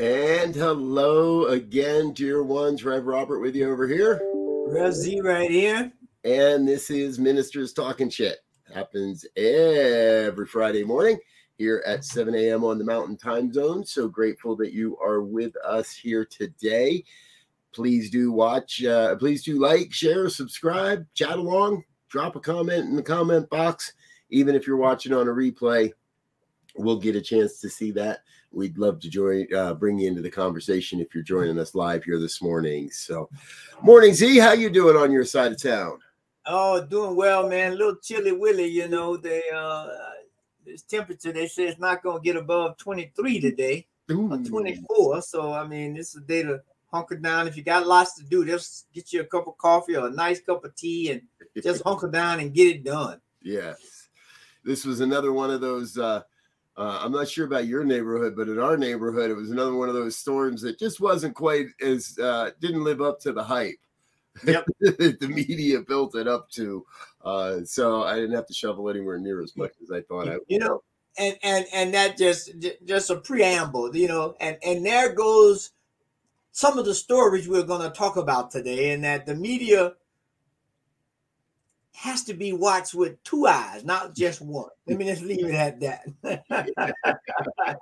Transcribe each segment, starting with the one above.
And hello again, dear ones. Rev Robert with you over here. Rev Z right here. And this is Ministers Talking Shit. Happens every Friday morning here at 7 a.m. on the Mountain Time Zone. So grateful that you are with us here today. Please do watch, uh, please do like, share, subscribe, chat along, drop a comment in the comment box. Even if you're watching on a replay, we'll get a chance to see that we'd love to join uh, bring you into the conversation if you're joining us live here this morning. So morning z how you doing on your side of town? Oh doing well man. A little chilly willy you know they uh this temperature they say it's not going to get above 23 today. Or 24 so i mean this is a day to hunker down. If you got lots to do just get you a cup of coffee or a nice cup of tea and just hunker down and get it done. Yes. This was another one of those uh uh, I'm not sure about your neighborhood, but in our neighborhood, it was another one of those storms that just wasn't quite as uh, didn't live up to the hype. Yep. the media built it up to. Uh, so I didn't have to shovel anywhere near as much as I thought I would. You know, and and and that just just a preamble, you know, and and there goes some of the stories we're going to talk about today, and that the media has to be watched with two eyes, not just one. Let me just leave it at that.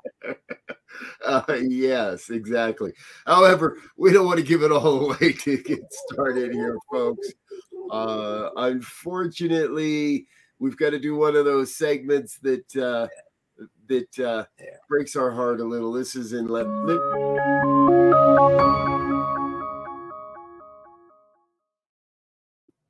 uh, yes, exactly. However, we don't want to give it all away to get started here, folks. Uh, unfortunately, we've got to do one of those segments that uh, that uh, breaks our heart a little. This is in left.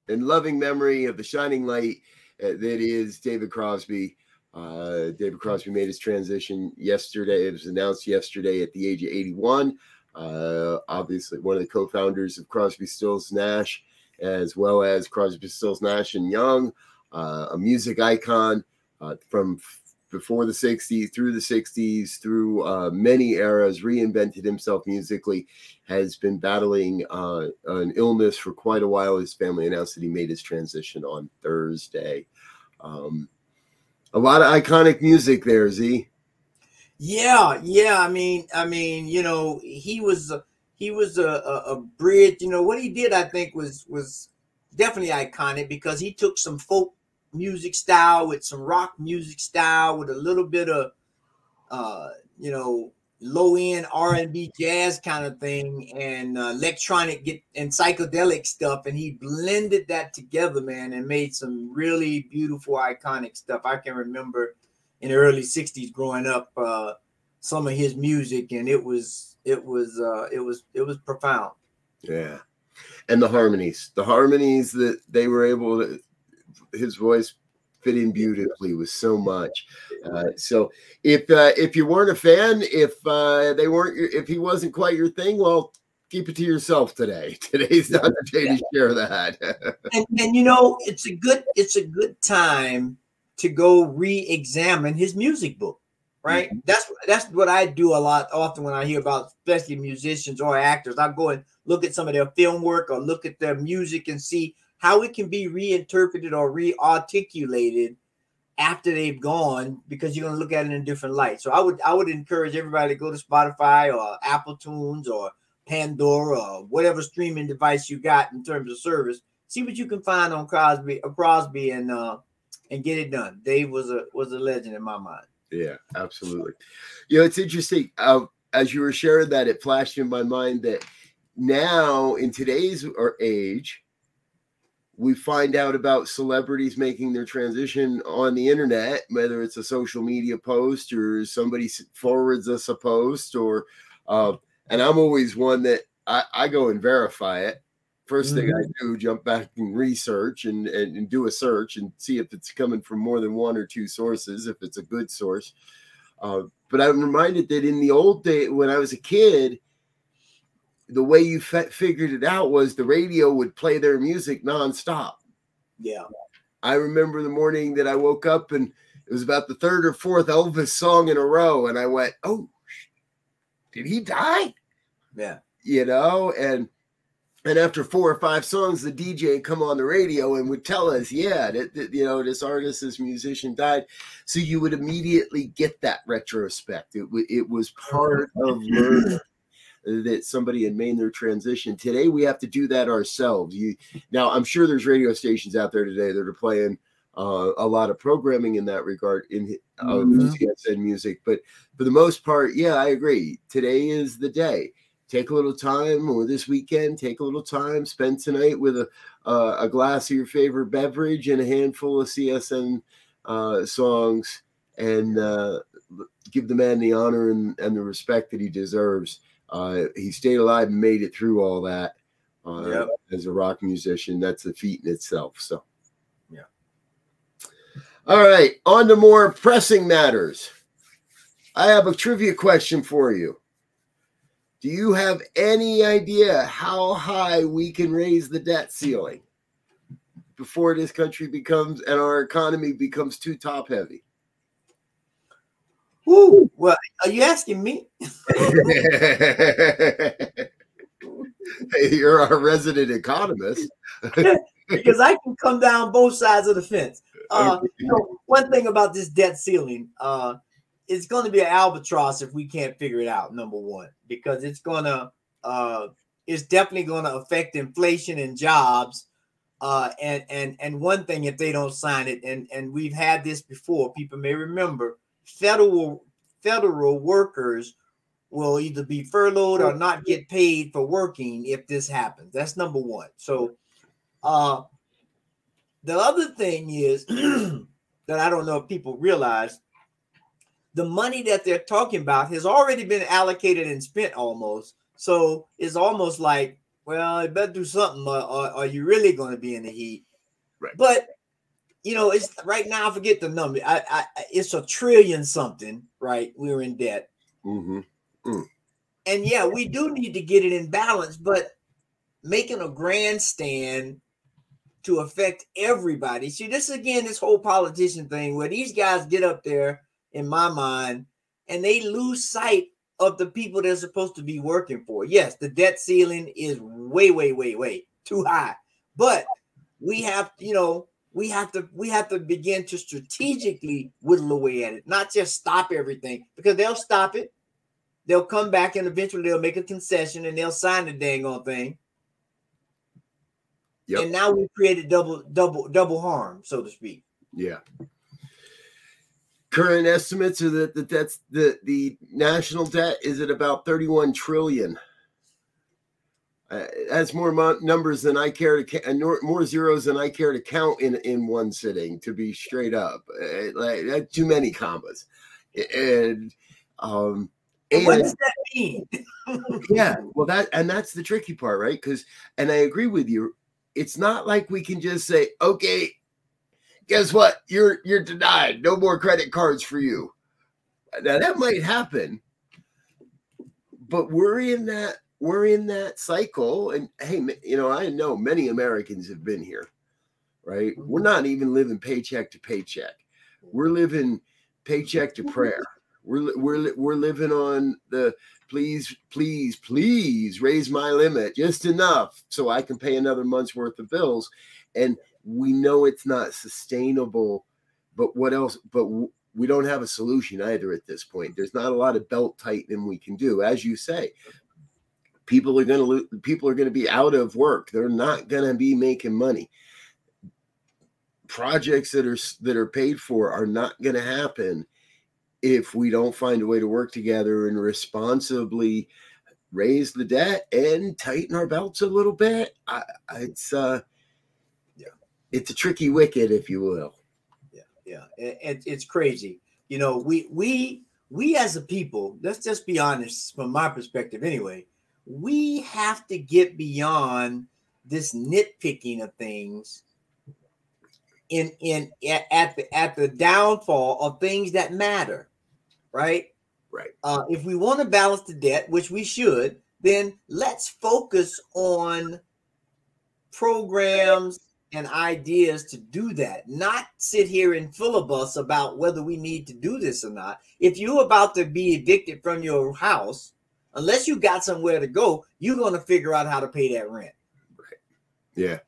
In loving memory of the shining light uh, that is David Crosby. Uh, David Crosby made his transition yesterday. It was announced yesterday at the age of 81. Uh, obviously, one of the co-founders of Crosby, Stills, Nash, as well as Crosby, Stills, Nash and Young, uh, a music icon uh, from before the 60s, through the 60s, through uh, many eras, reinvented himself musically, has been battling uh, an illness for quite a while. His family announced that he made his transition on Thursday. Um, a lot of iconic music there, Z. Yeah, yeah. I mean, I mean, you know, he was he was a, a, a bridge. You know what he did, I think, was was definitely iconic because he took some folk music style with some rock music style with a little bit of uh you know low end r&b jazz kind of thing and uh, electronic get and psychedelic stuff. And he blended that together man and made some really beautiful iconic stuff. I can remember in the early 60s growing up uh some of his music and it was it was uh it was it was profound. Yeah. And the harmonies the harmonies that they were able to his voice fit in beautifully with so much. Uh, so if uh, if you weren't a fan, if uh, they weren't, if he wasn't quite your thing, well, keep it to yourself today. Today's not the day to share that. and, and you know, it's a good it's a good time to go re-examine his music book. Right. Mm-hmm. That's that's what I do a lot often when I hear about especially musicians or actors. I go and look at some of their film work or look at their music and see how it can be reinterpreted or rearticulated after they've gone because you're going to look at it in a different light. So I would I would encourage everybody to go to Spotify or Apple Tunes or Pandora or whatever streaming device you got in terms of service see what you can find on Crosby, uh, Crosby, and uh, and get it done. Dave was a was a legend in my mind. Yeah, absolutely. You know, it's interesting. Uh, as you were sharing that, it flashed in my mind that now in today's age, we find out about celebrities making their transition on the internet, whether it's a social media post or somebody forwards us a post, or uh, and I'm always one that I, I go and verify it. 1st mm-hmm. thing I mm-hmm. do, jump back and research and, and, and do a search and see if it's coming from more than one or two sources, if it's a good source. Uh, but I'm reminded that in the old day, when I was a kid, the way you f- figured it out was the radio would play their music nonstop. Yeah. I remember the morning that I woke up and it was about the third or fourth Elvis song in a row. And I went, Oh, did he die? Yeah. You know, and and after four or five songs, the DJ come on the radio and would tell us, yeah, that, that, you know, this artist, this musician died. So you would immediately get that retrospect. It, it was part of learning that somebody had made their transition. Today we have to do that ourselves. You now, I'm sure there's radio stations out there today that are playing uh, a lot of programming in that regard in uh, mm-hmm. CSN music, but for the most part, yeah, I agree. Today is the day. Take a little time, or this weekend, take a little time. Spend tonight with a uh, a glass of your favorite beverage and a handful of CSN uh, songs, and uh, give the man the honor and, and the respect that he deserves. Uh, he stayed alive and made it through all that uh, yep. as a rock musician. That's a feat in itself. So, yeah. All right, on to more pressing matters. I have a trivia question for you. Do you have any idea how high we can raise the debt ceiling before this country becomes and our economy becomes too top heavy? Woo. Well, are you asking me? You're our resident economist. because I can come down both sides of the fence. Uh, you know, one thing about this debt ceiling, uh, it's going to be an albatross if we can't figure it out. Number one, because it's going to, uh, it's definitely going to affect inflation and jobs. Uh, and and and one thing, if they don't sign it, and and we've had this before, people may remember federal federal workers will either be furloughed or not get paid for working if this happens. That's number one. So uh the other thing is that I don't know if people realize the money that they're talking about has already been allocated and spent almost. So it's almost like, well, you better do something, or, or are you really going to be in the heat? Right. But you know, it's right now. I forget the number. I, I it's a trillion something. Right, we're in debt. Mm-hmm. Mm. And yeah, we do need to get it in balance, but making a grandstand to affect everybody. See, this again, this whole politician thing where these guys get up there, in my mind, and they lose sight of the people they're supposed to be working for. Yes, the debt ceiling is way, way, way, way too high, but we have, you know, we have to we have to begin to strategically whittle away at it, not just stop everything because they'll stop it. They'll come back and eventually they'll make a concession and they'll sign the dang on thing. Yep. And now we've created double double double harm, so to speak. Yeah. Current estimates are that the debt's the the national debt is at about 31 trillion uh, that's more mo- numbers than I care to count, more zeros than I care to count in in one sitting. To be straight up, uh, like too many commas, and um, and, what does that mean? yeah, well, that and that's the tricky part, right? Because, and I agree with you. It's not like we can just say, okay, guess what? You're you're denied. No more credit cards for you. Now that might happen, but we're in that we're in that cycle. And hey, you know, I know many Americans have been here, right? Mm-hmm. We're not even living paycheck to paycheck. We're living paycheck to prayer. We're we're we're living on the please, please, please raise my limit just enough so I can pay another month's worth of bills. And we know it's not sustainable, but what else? But we don't have a solution either at this point. There's not a lot of belt tightening we can do, as you say people are going to lo- people are going to be out of work they're not going to be making money projects that are that are paid for are not going to happen if we don't find a way to work together and responsibly raise the debt and tighten our belts a little bit I, it's uh yeah it's a tricky wicket if you will. Yeah yeah it, it's crazy. You know we we we as a people let's just be honest from my perspective anyway we have to get beyond this nitpicking of things in in at the at the downfall of things that matter right right uh, if we want to balance the debt which we should then let's focus on programs and ideas to do that not sit here and filibuster about whether we need to do this or not if you're about to be evicted from your house unless you got somewhere to go, you're going to figure out how to pay that rent. Right. Yeah.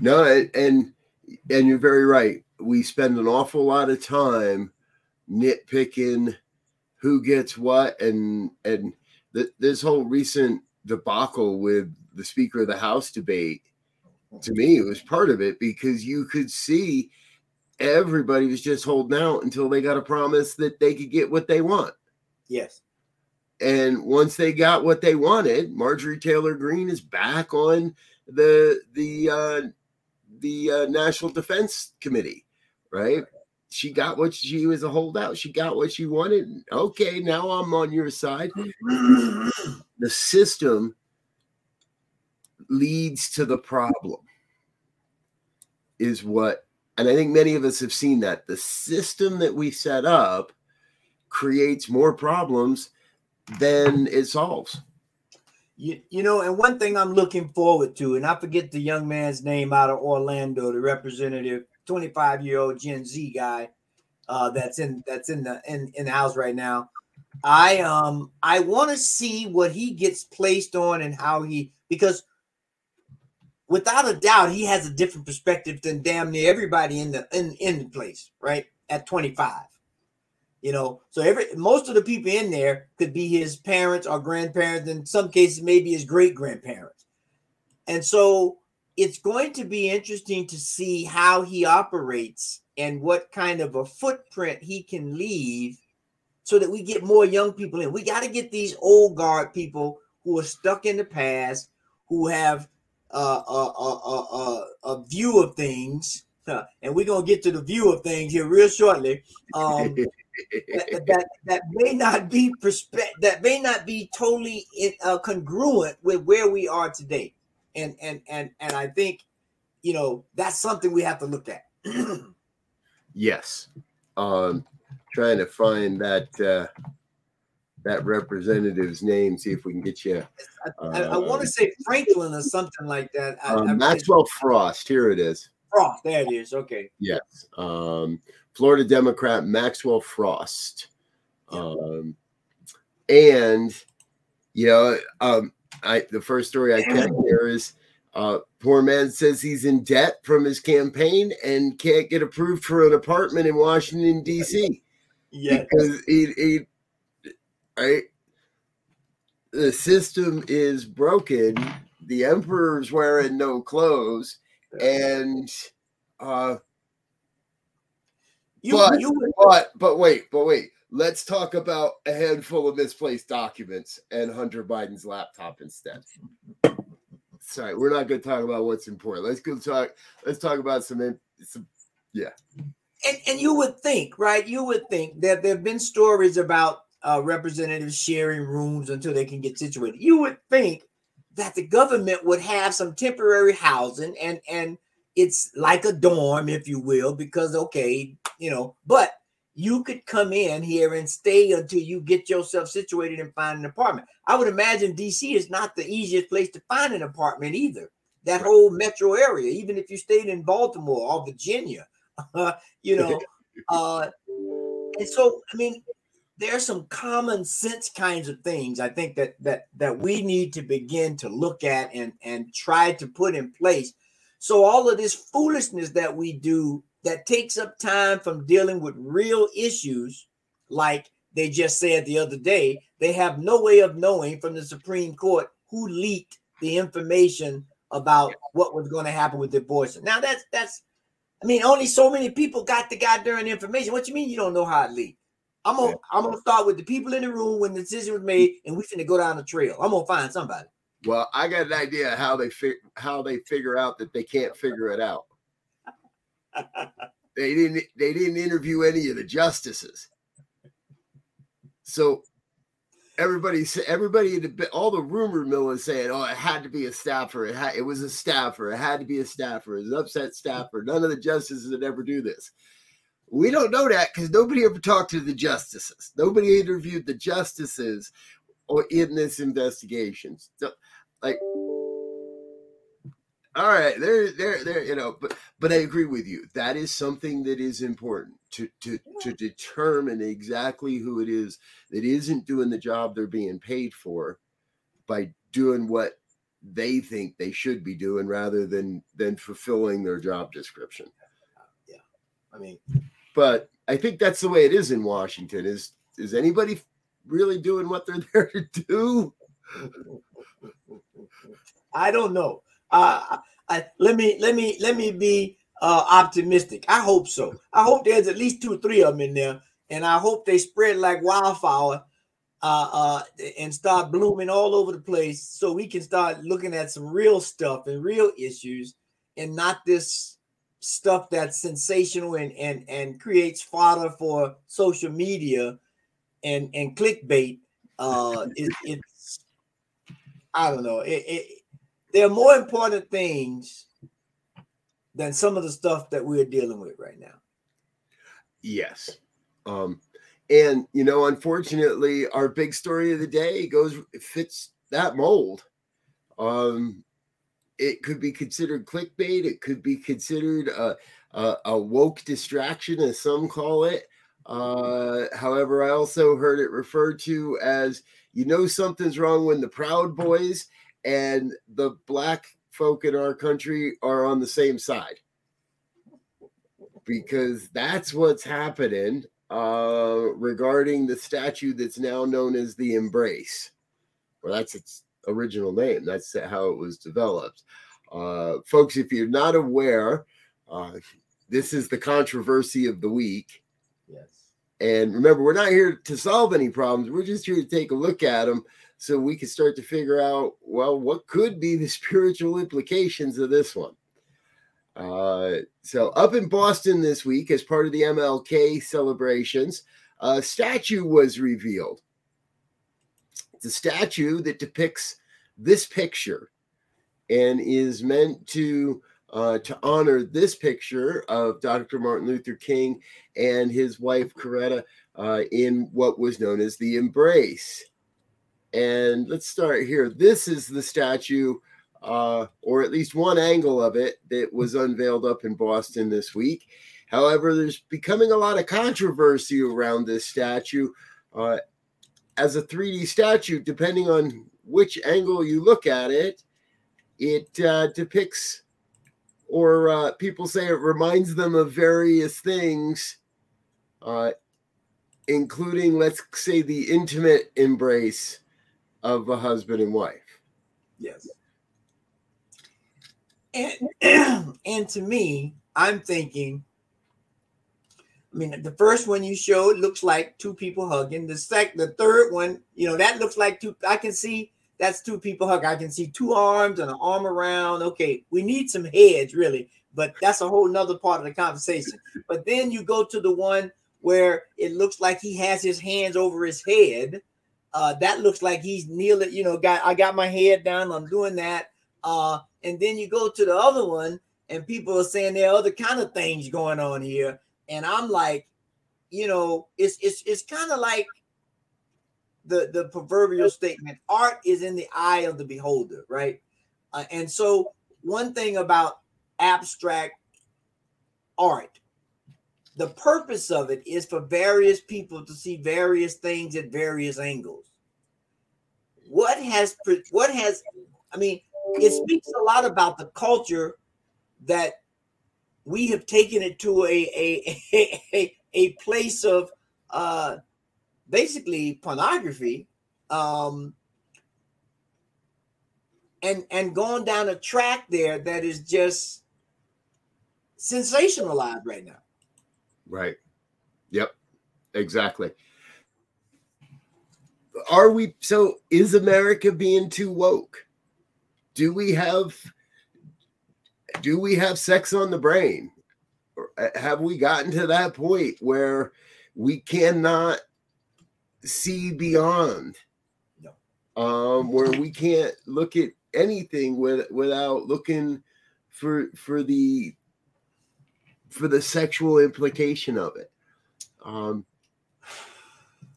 No, and and you're very right. We spend an awful lot of time nitpicking who gets what, and and th- this whole recent debacle with the Speaker of the House debate. To me, it was part of it because you could see everybody was just holding out until they got a promise that they could get what they want. Yes. And once they got what they wanted, Marjorie Taylor Greene is back on the the uh, the uh, National Defense Committee, right? She got what she was a holdout. She got what she wanted. Okay, now I'm on your side. Mm-hmm. the system leads to the problem, is what, and I think many of us have seen that the system that we set up creates more problems than it solves. You, you know, and one thing I'm looking forward to, and I forget the young man's name out of Orlando, the representative, 25 year old Gen Z guy, uh, that's in that's in the in, in the house right now. I um I want to see what he gets placed on and how he because without a doubt he has a different perspective than damn near everybody in the in in the place right at 25 you know, so every most of the people in there could be his parents or grandparents, in some cases, maybe his great grandparents. And so it's going to be interesting to see how he operates and what kind of a footprint he can leave so that we get more young people in. We got to get these old guard people who are stuck in the past, who have uh, a, a, a, a, view of things. and we're going to get to the view of things here real shortly. Um, that, that, that may not be perspe- that may not be totally in, uh, congruent with where we are today and and and and i think you know that's something we have to look at. Yes. Um trying to find that uh that representative's name see if we can get you i, I, I want to um, say franklin or something like that. I, um, maxwell frost. Here it is. Frost. There it is. Okay. Yes. Um Florida Democrat Maxwell Frost. Um, and you know, um, I the first story I kept is uh, poor man says he's in debt from his campaign and can't get approved for an apartment in Washington D.C. Yeah, because he, he right, the system is broken. The emperor's wearing no clothes, and uh, you, but, you but but wait, but wait. Let's talk about a handful of misplaced documents and Hunter Biden's laptop instead. Sorry, we're not going to talk about what's important. Let's go talk. Let's talk about some. some yeah. And and you would think, right? You would think that there have been stories about uh, representatives sharing rooms until they can get situated. You would think that the government would have some temporary housing and and it's like a dorm, if you will, because okay, you know, but you could come in here and stay until you get yourself situated and find an apartment. I would imagine DC is not the easiest place to find an apartment either. That whole metro area, even if you stayed in Baltimore or Virginia, you know. Uh, and so, I mean, there are some common sense kinds of things I think that that that we need to begin to look at and and try to put in place. So all of this foolishness that we do that takes up time from dealing with real issues like they just said the other day they have no way of knowing from the Supreme Court who leaked the information about what was going to happen with the abortion. Now that's that's I mean, only so many people got the goddamn information. What you mean you don't know how it leaked? I'm gonna I'm gonna start with the people in the room when the decision was made, and we finna go down the trail. I'm gonna find somebody. Well, I got an idea how they fi- how they figure out that they can't figure it out. They didn't they didn't interview any of the justices. So everybody said everybody all the rumor mill is saying, oh, it had to be a staffer. It had it was a staffer. It had to be a staffer. It was an upset staffer. None of the justices would ever do this. We don't know that because nobody ever talked to the justices. Nobody interviewed the justices or in this investigation. So, like, all right, there, there, there. You know, but but I agree with you. That is something that is important to to to determine exactly who it is that isn't doing the job they're being paid for by doing what they think they should be doing rather than than fulfilling their job description. Yeah, I mean, but I think that's the way it is in Washington. Is is anybody really doing what they're there to do? I don't know. Uh, I, let me let me let me be uh, optimistic. I hope so. I hope there's at least two or three of them in there, and I hope they spread like wildfire uh, uh, and start blooming all over the place, so we can start looking at some real stuff and real issues, and not this stuff that's sensational and and and creates fodder for social media and and clickbait. Uh, it, it's I don't know. It, it, there are more important things than some of the stuff that we're dealing with right now. Yes. Um, and you know, unfortunately, our big story of the day goes fits that mold. Um, it could be considered clickbait. It could be considered a, a, a woke distraction, as some call it. Uh, however, I also heard it referred to as you know something's wrong when the Proud Boys and the black folk in our country are on the same side because that's what's happening uh, regarding the statue that's now known as the Embrace. Well, that's its original name. That's how it was developed. Uh, folks, if you're not aware, uh, this is the controversy of the week. Yes. And remember, we're not here to solve any problems. We're just here to take a look at them so we can start to figure out, well, what could be the spiritual implications of this one. Uh, so, up in Boston this week, as part of the MLK celebrations, a statue was revealed. It's a statue that depicts this picture and is meant to uh, to honor this picture of Dr. Martin Luther King and his wife Coretta uh, in what was known as the Embrace. And let's start here. This is the statue, uh, or at least one angle of it, that was unveiled up in Boston this week. However, there's becoming a lot of controversy around this statue. Uh, as a 3D statue, depending on which angle you look at it, it uh, depicts, or uh, people say it reminds them of various things, uh, including, let's say, the intimate embrace of a husband and wife. Yes. And and to me, I'm thinking. I mean, the first one you showed looks like two people hugging. The second, the third one, you know, that looks like two. I can see that's two people hug. I can see two arms and an arm around. Okay, we need some heads, really, but that's a whole nother part of the conversation. But then you go to the one where it looks like he has his hands over his head uh, that looks like he's kneeling, you know, got I got my head down, I'm doing that. Uh, and then you go to the other one, and people are saying there are other kind of things going on here. And I'm like, you know, it's it's it's kind of like the the proverbial statement art is in the eye of the beholder right uh, and so one thing about abstract art the purpose of it is for various people to see various things at various angles. What has what has I mean, it speaks a lot about the culture that we have taken it to a a a, a place of uh basically pornography, um, and and going down a track there that is just sensationalized right now. Right. Yep. Exactly. Are we so is America being too woke? Do we have do we have sex on the brain? Uh, have we gotten to that point where we cannot see beyond? No. Um, where we can't look at anything with, without looking for for the for the sexual implication of it. Um,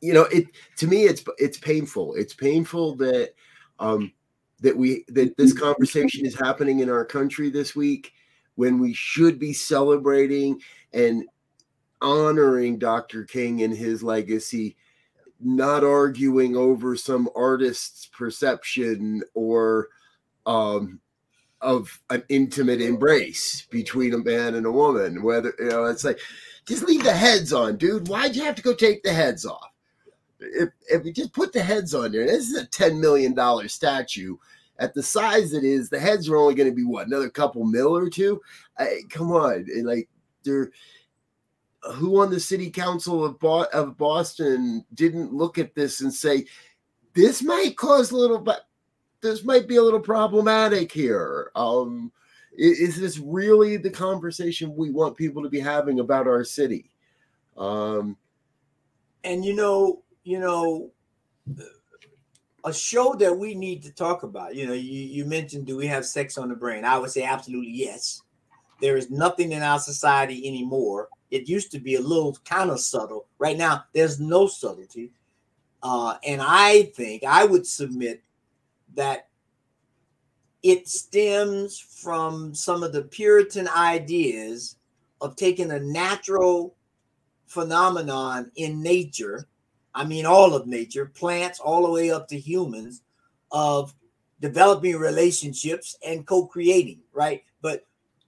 you know, it to me, it's it's painful. It's painful that um, that we that this conversation is happening in our country this week when we should be celebrating and honoring Dr. King and his legacy, not arguing over some artist's perception or um, of an intimate embrace between a man and a woman. Whether you know, it's like just leave the heads on, dude. Why'd you have to go take the heads off? If if we just put the heads on there, this is a ten million dollar statue. At the size it is, the heads are only going to be what another couple mil or two. I, come on, like they're who on the city council of, Bo- of Boston didn't look at this and say this might cause a little but this might be a little problematic here. Um, is, this really the conversation we want people to be having about our city? Um, and you know, you know, a show that we need to talk about. You know, you, you mentioned, do we have sex on the brain? I would say absolutely yes. There is nothing in our society anymore. It used to be a little kind of subtle. Right now, there's no subtlety. Uh, and I think I would submit that it stems from some of the Puritan ideas of taking a natural phenomenon in nature, I mean, all of nature, plants all the way up to humans, of developing relationships and co creating, right? But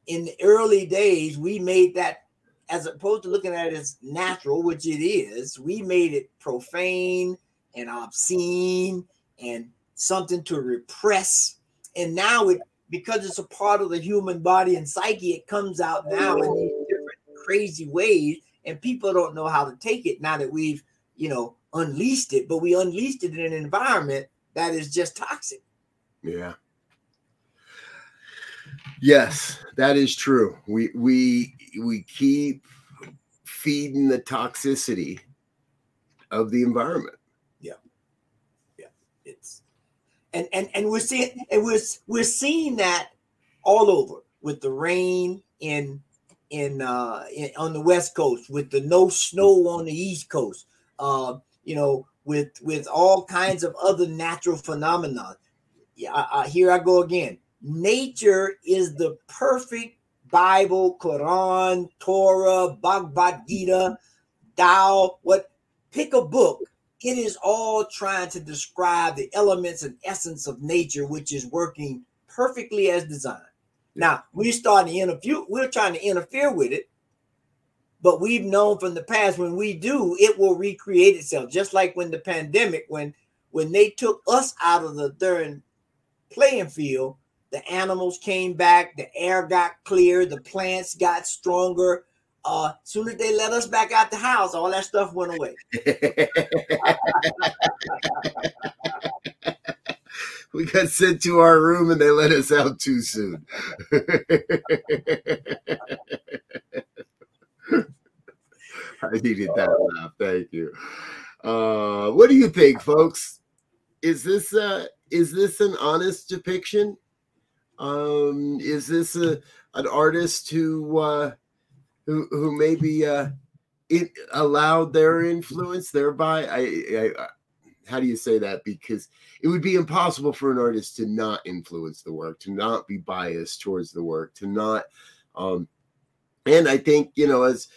in the early days, we made that as opposed to looking at it as natural, which it is, we made it profane and obscene and something to repress. And now it because it's a part of the human body and psyche, it comes out now in these different crazy ways, and people don't know how to take it now that we've, you know, unleashed it, but we unleashed it in an environment that is just toxic. Yeah. Yes, that is true. We we we keep feeding the toxicity of the environment. And and and we're seeing and we're we're seeing that all over with the rain in in uh in, on the west coast with the no snow on the east coast uh you know with with all kinds of other natural phenomena. Yeah I, I, here i go again. Nature is the perfect bible quran torah bhagavad gita Tao, what pick a book it is all trying to describe the elements and essence of nature, which is working perfectly as designed. Now we're starting to interfere, we're trying to interfere with it, but we've known from the past when we do, it will recreate itself. Just like when the pandemic, when when they took us out of the third playing field, the animals came back, the air got clear, the plants got stronger, uh, soon as they let us back out the house, all that stuff went away. we got sent to our room and they let us out too soon. I needed that laugh. Thank you. Uh, what do you think, folks? Is this uh, is this an honest depiction? Um, is this a an artist who uh, who who maybe uh, it allowed their influence thereby. I, I, I, how do you say that? Because it would be impossible for an artist to not influence the work, to not be biased towards the work, to not. Um, and I think you know as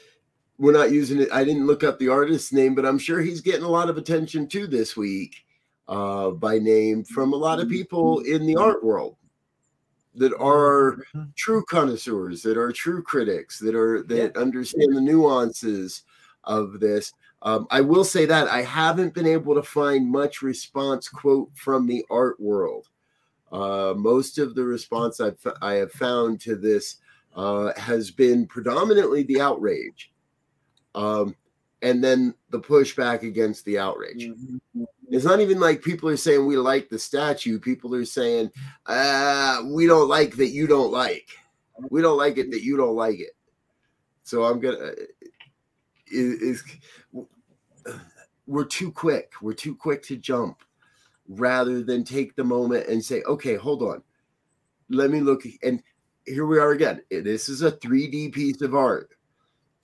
we're not using it. I didn't look up the artist's name, but I'm sure he's getting a lot of attention too this week uh, by name from a lot of people in the art world that are mm-hmm. true connoisseurs, that are true critics, that are that yeah. understand the nuances of this. Um, I will say that I haven't been able to find much response quote from the art world. Uh, most of the response I've, I have found to this uh, has been predominantly the outrage, um, and then the pushback against the outrage. Mm-hmm. It's not even like people are saying we like the statue. People are saying uh, we don't like that you don't like. We don't like it that you don't like it. So I'm gonna is, is we're too quick. We're too quick to jump rather than take the moment and say, okay, hold on. Let me look. And here we are again. This is a 3D piece of art.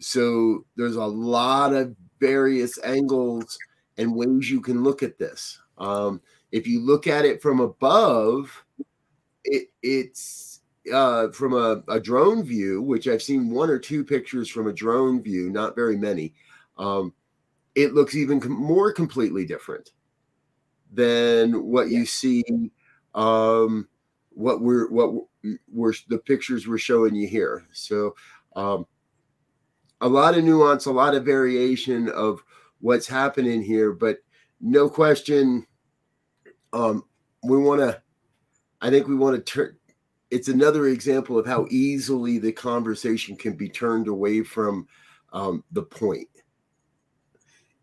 So there's a lot of various angles and ways you can look at this. Um, if you look at it from above, it, it's uh, from a, a, drone view, which I've seen one or two pictures from a drone view, not very many. Um, it looks even com- more completely different than what yeah. you see. Um, what we're what we're the pictures we're showing you here. So, um, a lot of nuance, a lot of variation of what's happening here, but no question, um, we want to. I think we want to turn. It's another example of how easily the conversation can be turned away from um, the point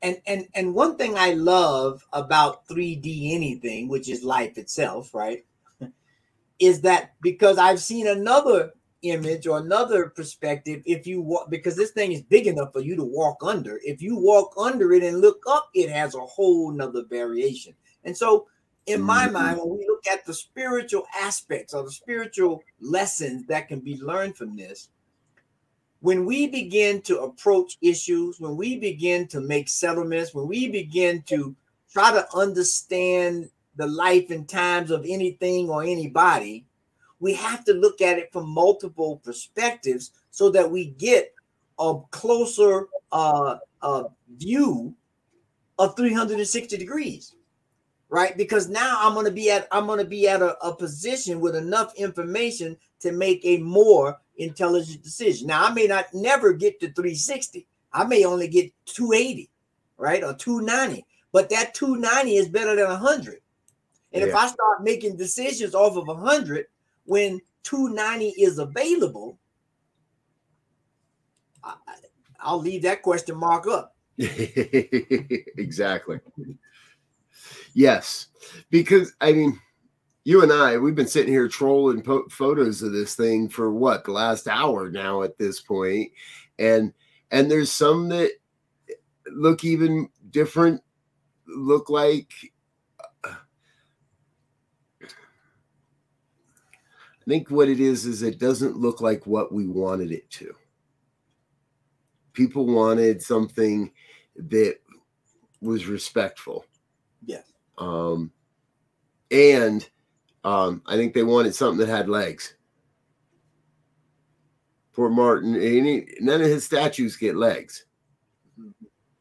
and and and one thing I love about 3D anything, which is life itself, right, is that because I've seen another image or another perspective. If you walk, because this thing is big enough for you to walk under. If you walk under it and look up, it has a whole nother variation. And so, in my mm-hmm. mind, when we look at the spiritual aspects or the spiritual lessons that can be learned from this, when we begin to approach issues, when we begin to make settlements, when we begin to try to understand the life and times of anything or anybody, we have to look at it from multiple perspectives so that we get a closer uh, uh, view of 360 degrees right because now i'm going to be at i'm going to be at a, a position with enough information to make a more intelligent decision. Now, I may not never get to 360. I may only get 280, right? Or 290. But that 290 is better than 100. And yeah. if I start making decisions off of 100 when 290 is available, I, I'll leave that question mark up. exactly. Yes. Because, I mean, you and I, we've been sitting here trolling po- photos of this thing for what the last hour now at this point, and and there's some that look even different, look like. Think what it is is it doesn't look like what we wanted it to. People wanted something that was respectful. Yes. Um, and um, I think they wanted something that had legs. Poor Martin, any, none of his statues get legs.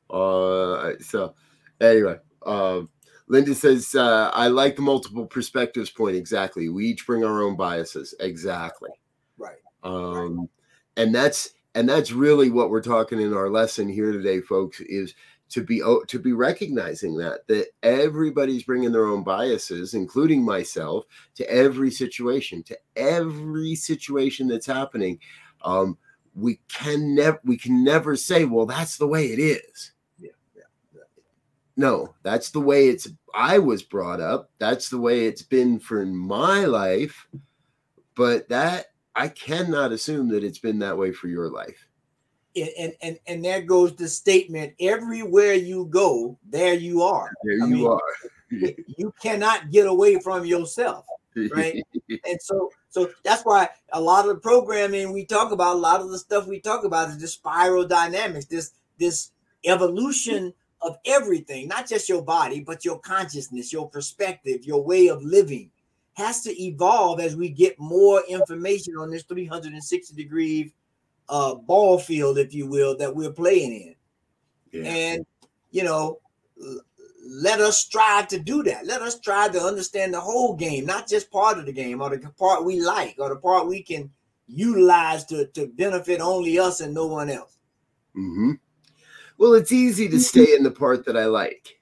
Uh, so anyway, um, Linda says, uh, I like the multiple perspectives point. Exactly. We each bring our own biases. Exactly. Right. Um, right. and that's, and that's really what we're talking in our lesson here today, folks, is to be to be recognizing that that everybody's bringing their own biases including myself to every situation to every situation that's happening um we can never we can never say well that's the way it is. No that's the way it's i was brought up. That's the way it's been for my life. But that i cannot assume that it's been that way for your life. And and and there goes the statement everywhere you go there you are. There I you mean, are. you cannot get away from yourself right? And so so that's why a lot of the programming we talk about a lot of the stuff we talk about is the spiral dynamics this this evolution of everything not just your body but your consciousness your perspective your way of living has to evolve as we get more information on this 360 degree uh, ball field, if you will, that we're playing in. Yeah. And, you know, let us strive to do that. Let us try to understand the whole game, not just part of the game or the part we like or the part we can utilize to, to benefit only us and no one else. Mm-hmm. Well, it's easy to stay in the part that I like.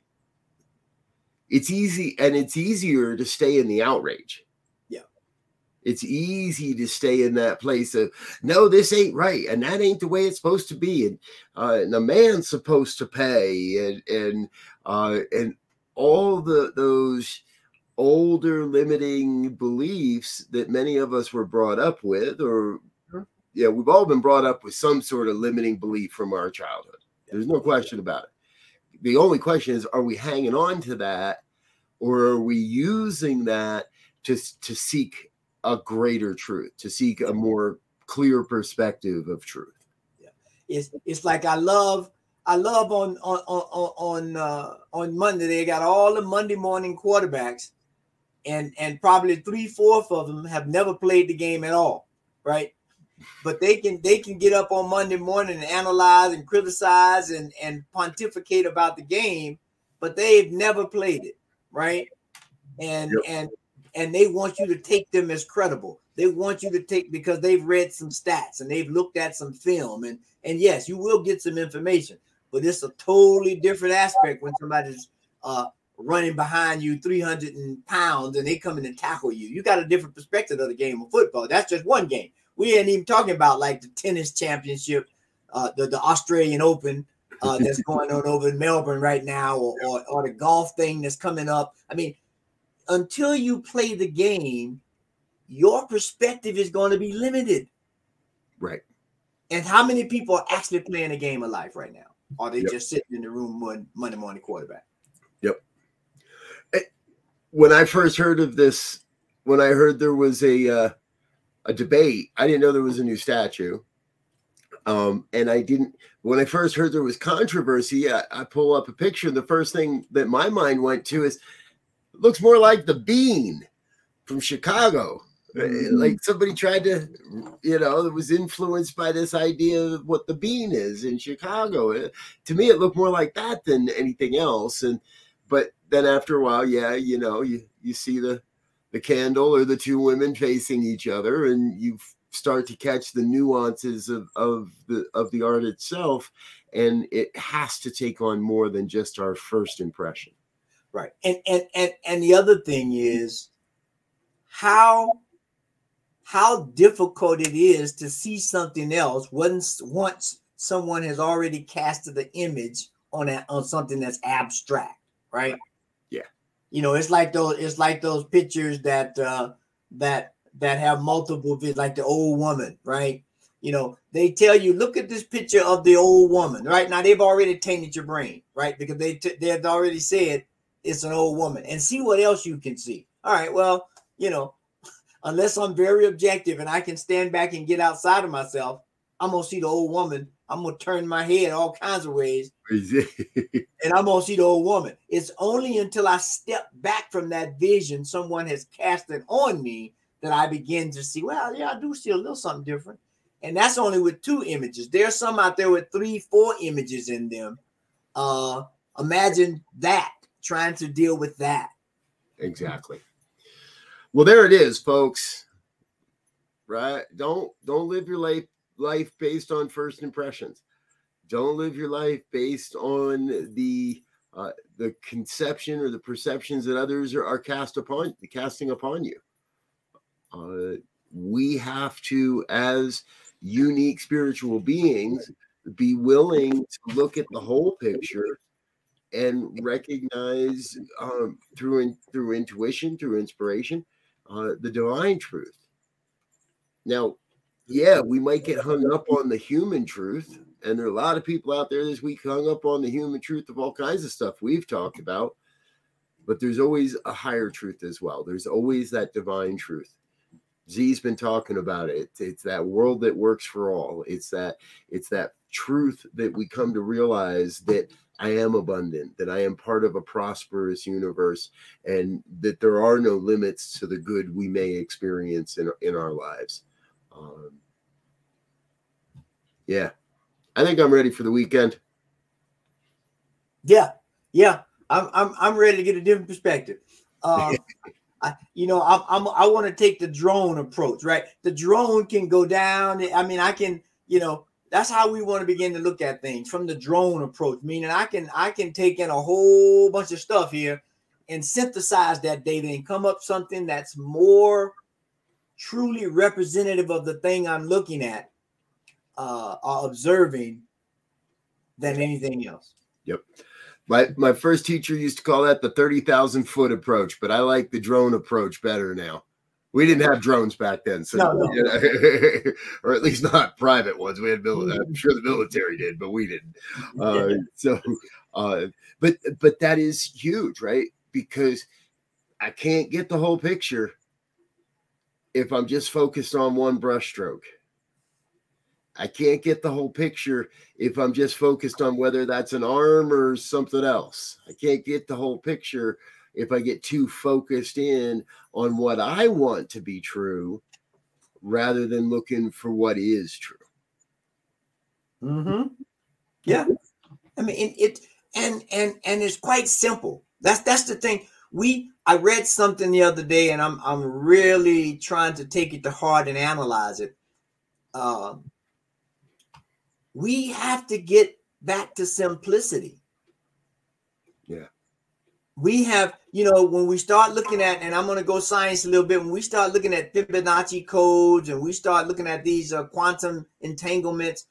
It's easy, and it's easier to stay in the outrage. Yeah. It's easy to stay in that place of no, this ain't right, and that ain't the way it's supposed to be, and, uh, and the man's supposed to pay, and and uh, and all the those older limiting beliefs that many of us were brought up with, or yeah, we've all been brought up with some sort of limiting belief from our childhood. There's no question about it. The only question is, are we hanging on to that, or are we using that to to seek a greater truth, to seek a more clear perspective of truth? Yeah, it's it's like I love I love on on on on uh, on Monday they got all the Monday morning quarterbacks, and and probably three fourths of them have never played the game at all, right? But they can they can get up on Monday morning and analyze and criticize and and pontificate about the game, but they've never played it, right? And yep. and and they want you to take them as credible. They want you to take because they've read some stats and they've looked at some film and and yes, you will get some information, but it's a totally different aspect when somebody's uh running behind you 300 pounds and they come in and tackle you. You got a different perspective of the game of football. That's just one game we ain't even talking about like the tennis championship, uh, the, the Australian Open uh, that's going on over in Melbourne right now, or, or, or the golf thing that's coming up. I mean, until you play the game, your perspective is going to be limited. Right. And how many people are actually playing a game of life right now? Are they yep. just sitting in the room one Monday morning quarterback? Yep. Eh, when I first heard of this, when I heard there was a uh, a debate. I didn't know there was a new statue. Um, and I didn't when I first heard there was controversy, I, I pull up a picture, and the first thing that my mind went to is looks more like the bean from Chicago. Mm-hmm. Like somebody tried to, you know, it was influenced by this idea of what the bean is in Chicago. Uh, to me, it looked more like that than anything else. And but then after a while, yeah, you know, you you see the the candle or the two women facing each other and you start to catch the nuances of, of the of the art itself and it has to take on more than just our first impression. Right and and and, and the other thing is how how difficult it is to see something else once once someone has already casted the image on that on something that's abstract right you know, it's like those it's like those pictures that uh that that have multiple vids, like the old woman, right? You know, they tell you, look at this picture of the old woman, right? Now they've already tainted your brain, right? Because they t- they've already said it's an old woman, and see what else you can see. All right, well, you know, unless I'm very objective and I can stand back and get outside of myself, I'm gonna see the old woman I'm gonna turn my head all kinds of ways, and I'm gonna see the old woman. It's only until I step back from that vision someone has cast it on me that I begin to see. Well, yeah, I do see a little something different, and that's only with two images. There's some out there with three, four images in them. Uh, imagine that trying to deal with that. Exactly. Well, there it is, folks. Right? Don't don't live your life life based on first impressions. Don't live your life based on the uh, the conception or the perceptions that others are, are cast upon casting upon you. Uh, we have to, as unique spiritual beings, be willing to look at the whole picture and recognize um, through in, through intuition, through inspiration, uh, the divine truth. Now, yeah, we might get hung up on the human truth. And there are a lot of people out there this week hung up on the human truth of all kinds of stuff we've talked about. But there's always a higher truth as well. There's always that divine truth. Z's been talking about it. It's, that world that works for all. It's that it's that truth that we come to realize that I am abundant, that I am part of a prosperous universe, and that there are no limits to the good we may experience in, in our lives. Um, yeah, I think I'm ready for the weekend. Yeah, yeah, I'm I'm I'm ready to get a different perspective. Um, I, you know, I'm, I'm I want to take the drone approach, right? The drone can go down. I mean, I can, you know, that's how we want to begin to look at things from the drone approach meaning i can i can take in a whole bunch of stuff here and synthesize that data and come up something that's more truly representative of the thing i'm looking at uh or observing than anything else yep my my first teacher used to call that the 30,000 foot approach but i like the drone approach better now we didn't have drones back then, so no, no. You know, or at least not private ones. We had military. I'm sure the military did, but we didn't. Uh, so, uh, but but that is huge, right? Because I can't get the whole picture if I'm just focused on one brushstroke. I can't get the whole picture if I'm just focused on whether that's an arm or something else. I can't get the whole picture if I get too focused in on what I want to be true rather than looking for what is true. Mm-hmm. Yeah. I mean it, it and and and it's quite simple. That's that's the thing. We I read something the other day and I'm I'm really trying to take it to heart and analyze it. Um, we have to get back to simplicity. Yeah we have, you know, when we start looking at, and I'm going to go science a little bit, when we start looking at Fibonacci codes and we start looking at these uh, quantum entanglements,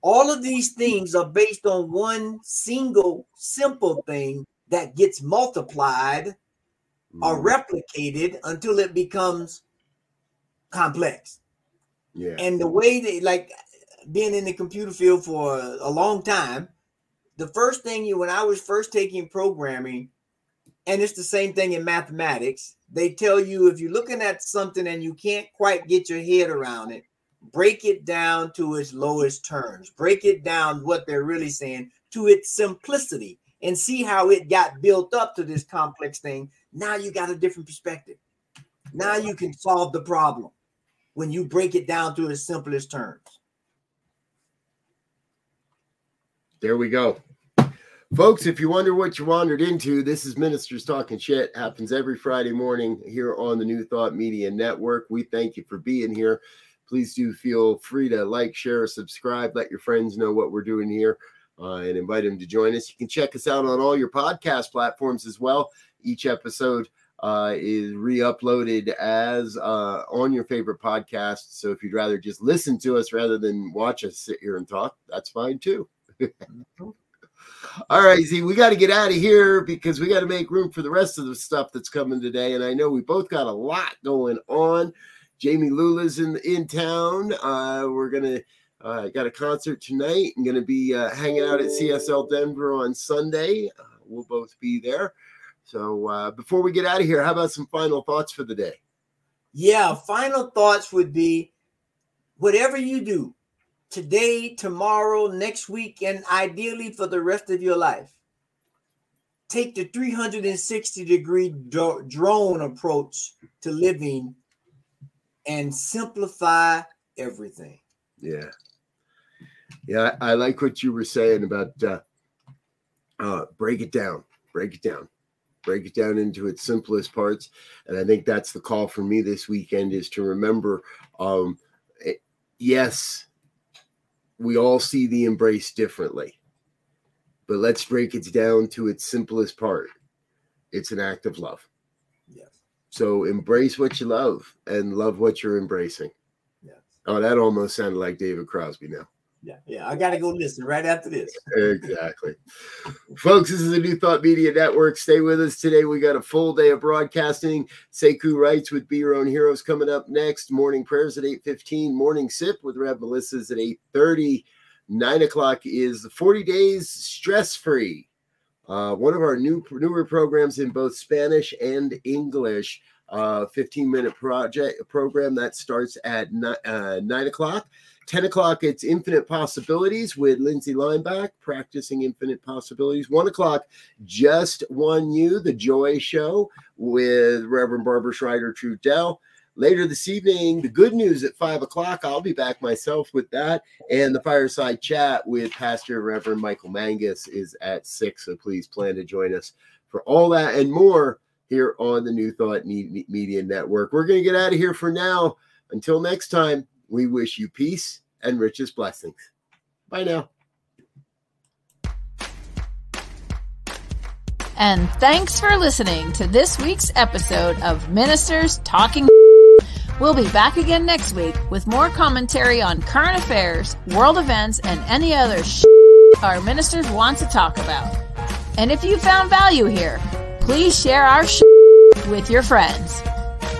all of these things are based on one single simple thing that gets multiplied mm. or replicated until it becomes complex. Yeah. And the way that like being in the computer field for a long time, the first thing you when I was first taking programming, and it's the same thing in mathematics, they tell you if you're looking at something and you can't quite get your head around it, break it down to its lowest terms, break it down what they're really saying to its simplicity and see how it got built up to this complex thing. Now you got a different perspective. Now you can solve the problem when you break it down to its simplest terms. There we go. Folks, if you wonder what you wandered into, this is Ministers Talking Shit. Happens every Friday morning here on the New Thought Media Network. We thank you for being here. Please do feel free to like, share, subscribe, let your friends know what we're doing here, uh, and invite them to join us. You can check us out on all your podcast platforms as well. Each episode uh, is re-uploaded as uh, on your favorite podcast. So if you'd rather just listen to us rather than watch us sit here and talk, that's fine too. All right, Z, we got to get out of here because we got to make room for the rest of the stuff that's coming today. And I know we both got a lot going on. Jami Lula's in in town. Uh, we're gonna uh, got a concert tonight. I'm gonna be uh, hanging out at CSL Denver on Sunday. Uh, we'll both be there. So uh, before we get out of here, how about some final thoughts for the day? Yeah, final thoughts would be whatever you do, today, tomorrow, next week, and ideally for the rest of your life. Take the 360 degree drone approach to living and simplify everything. Yeah. Yeah, I like what you were saying about uh, uh, break it down, break it down, break it down into its simplest parts. And I think that's the call for me this weekend is to remember um, it, yes, we all see the embrace differently. But let's break it down to its simplest part. It's an act of love. Yes. So embrace what you love and love what you're embracing. Yes. Oh, that almost sounded like David Crosby now. Yeah, yeah. I gotta go listen right after this. exactly. Folks, this is the New Thought Media Network. Stay with us today. We got a full day of broadcasting. Sekou Writes with Be Your Own Heroes coming up next. Morning prayers at 8:15. Morning sip with Rev Melissa's at 8:30. Nine o'clock is the 40 days stress-free. Uh, one of our new newer programs in both Spanish and English. Uh, 15 minute project program that starts at ni- uh, nine o'clock. 10 o'clock, it's Infinite Possibilities with Lindsay Lineback, practicing Infinite Possibilities. 1 o'clock, Just One You, The Joy Show with Reverend Barbara Schreider Trudell. Later this evening, the good news at 5 o'clock, I'll be back myself with that. And the fireside chat with Pastor Reverend Michael Mangus is at 6. So please plan to join us for all that and more here on the New Thought Media Network. We're going to get out of here for now. Until next time, we wish you peace and richest blessings. Bye now. And thanks for listening to this week's episode of Ministers Talking. We'll be back again next week with more commentary on current affairs, world events, and any other our ministers want to talk about. And if you found value here, please share our with your friends.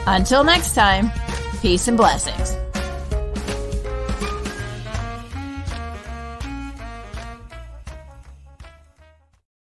Until next time, peace and blessings.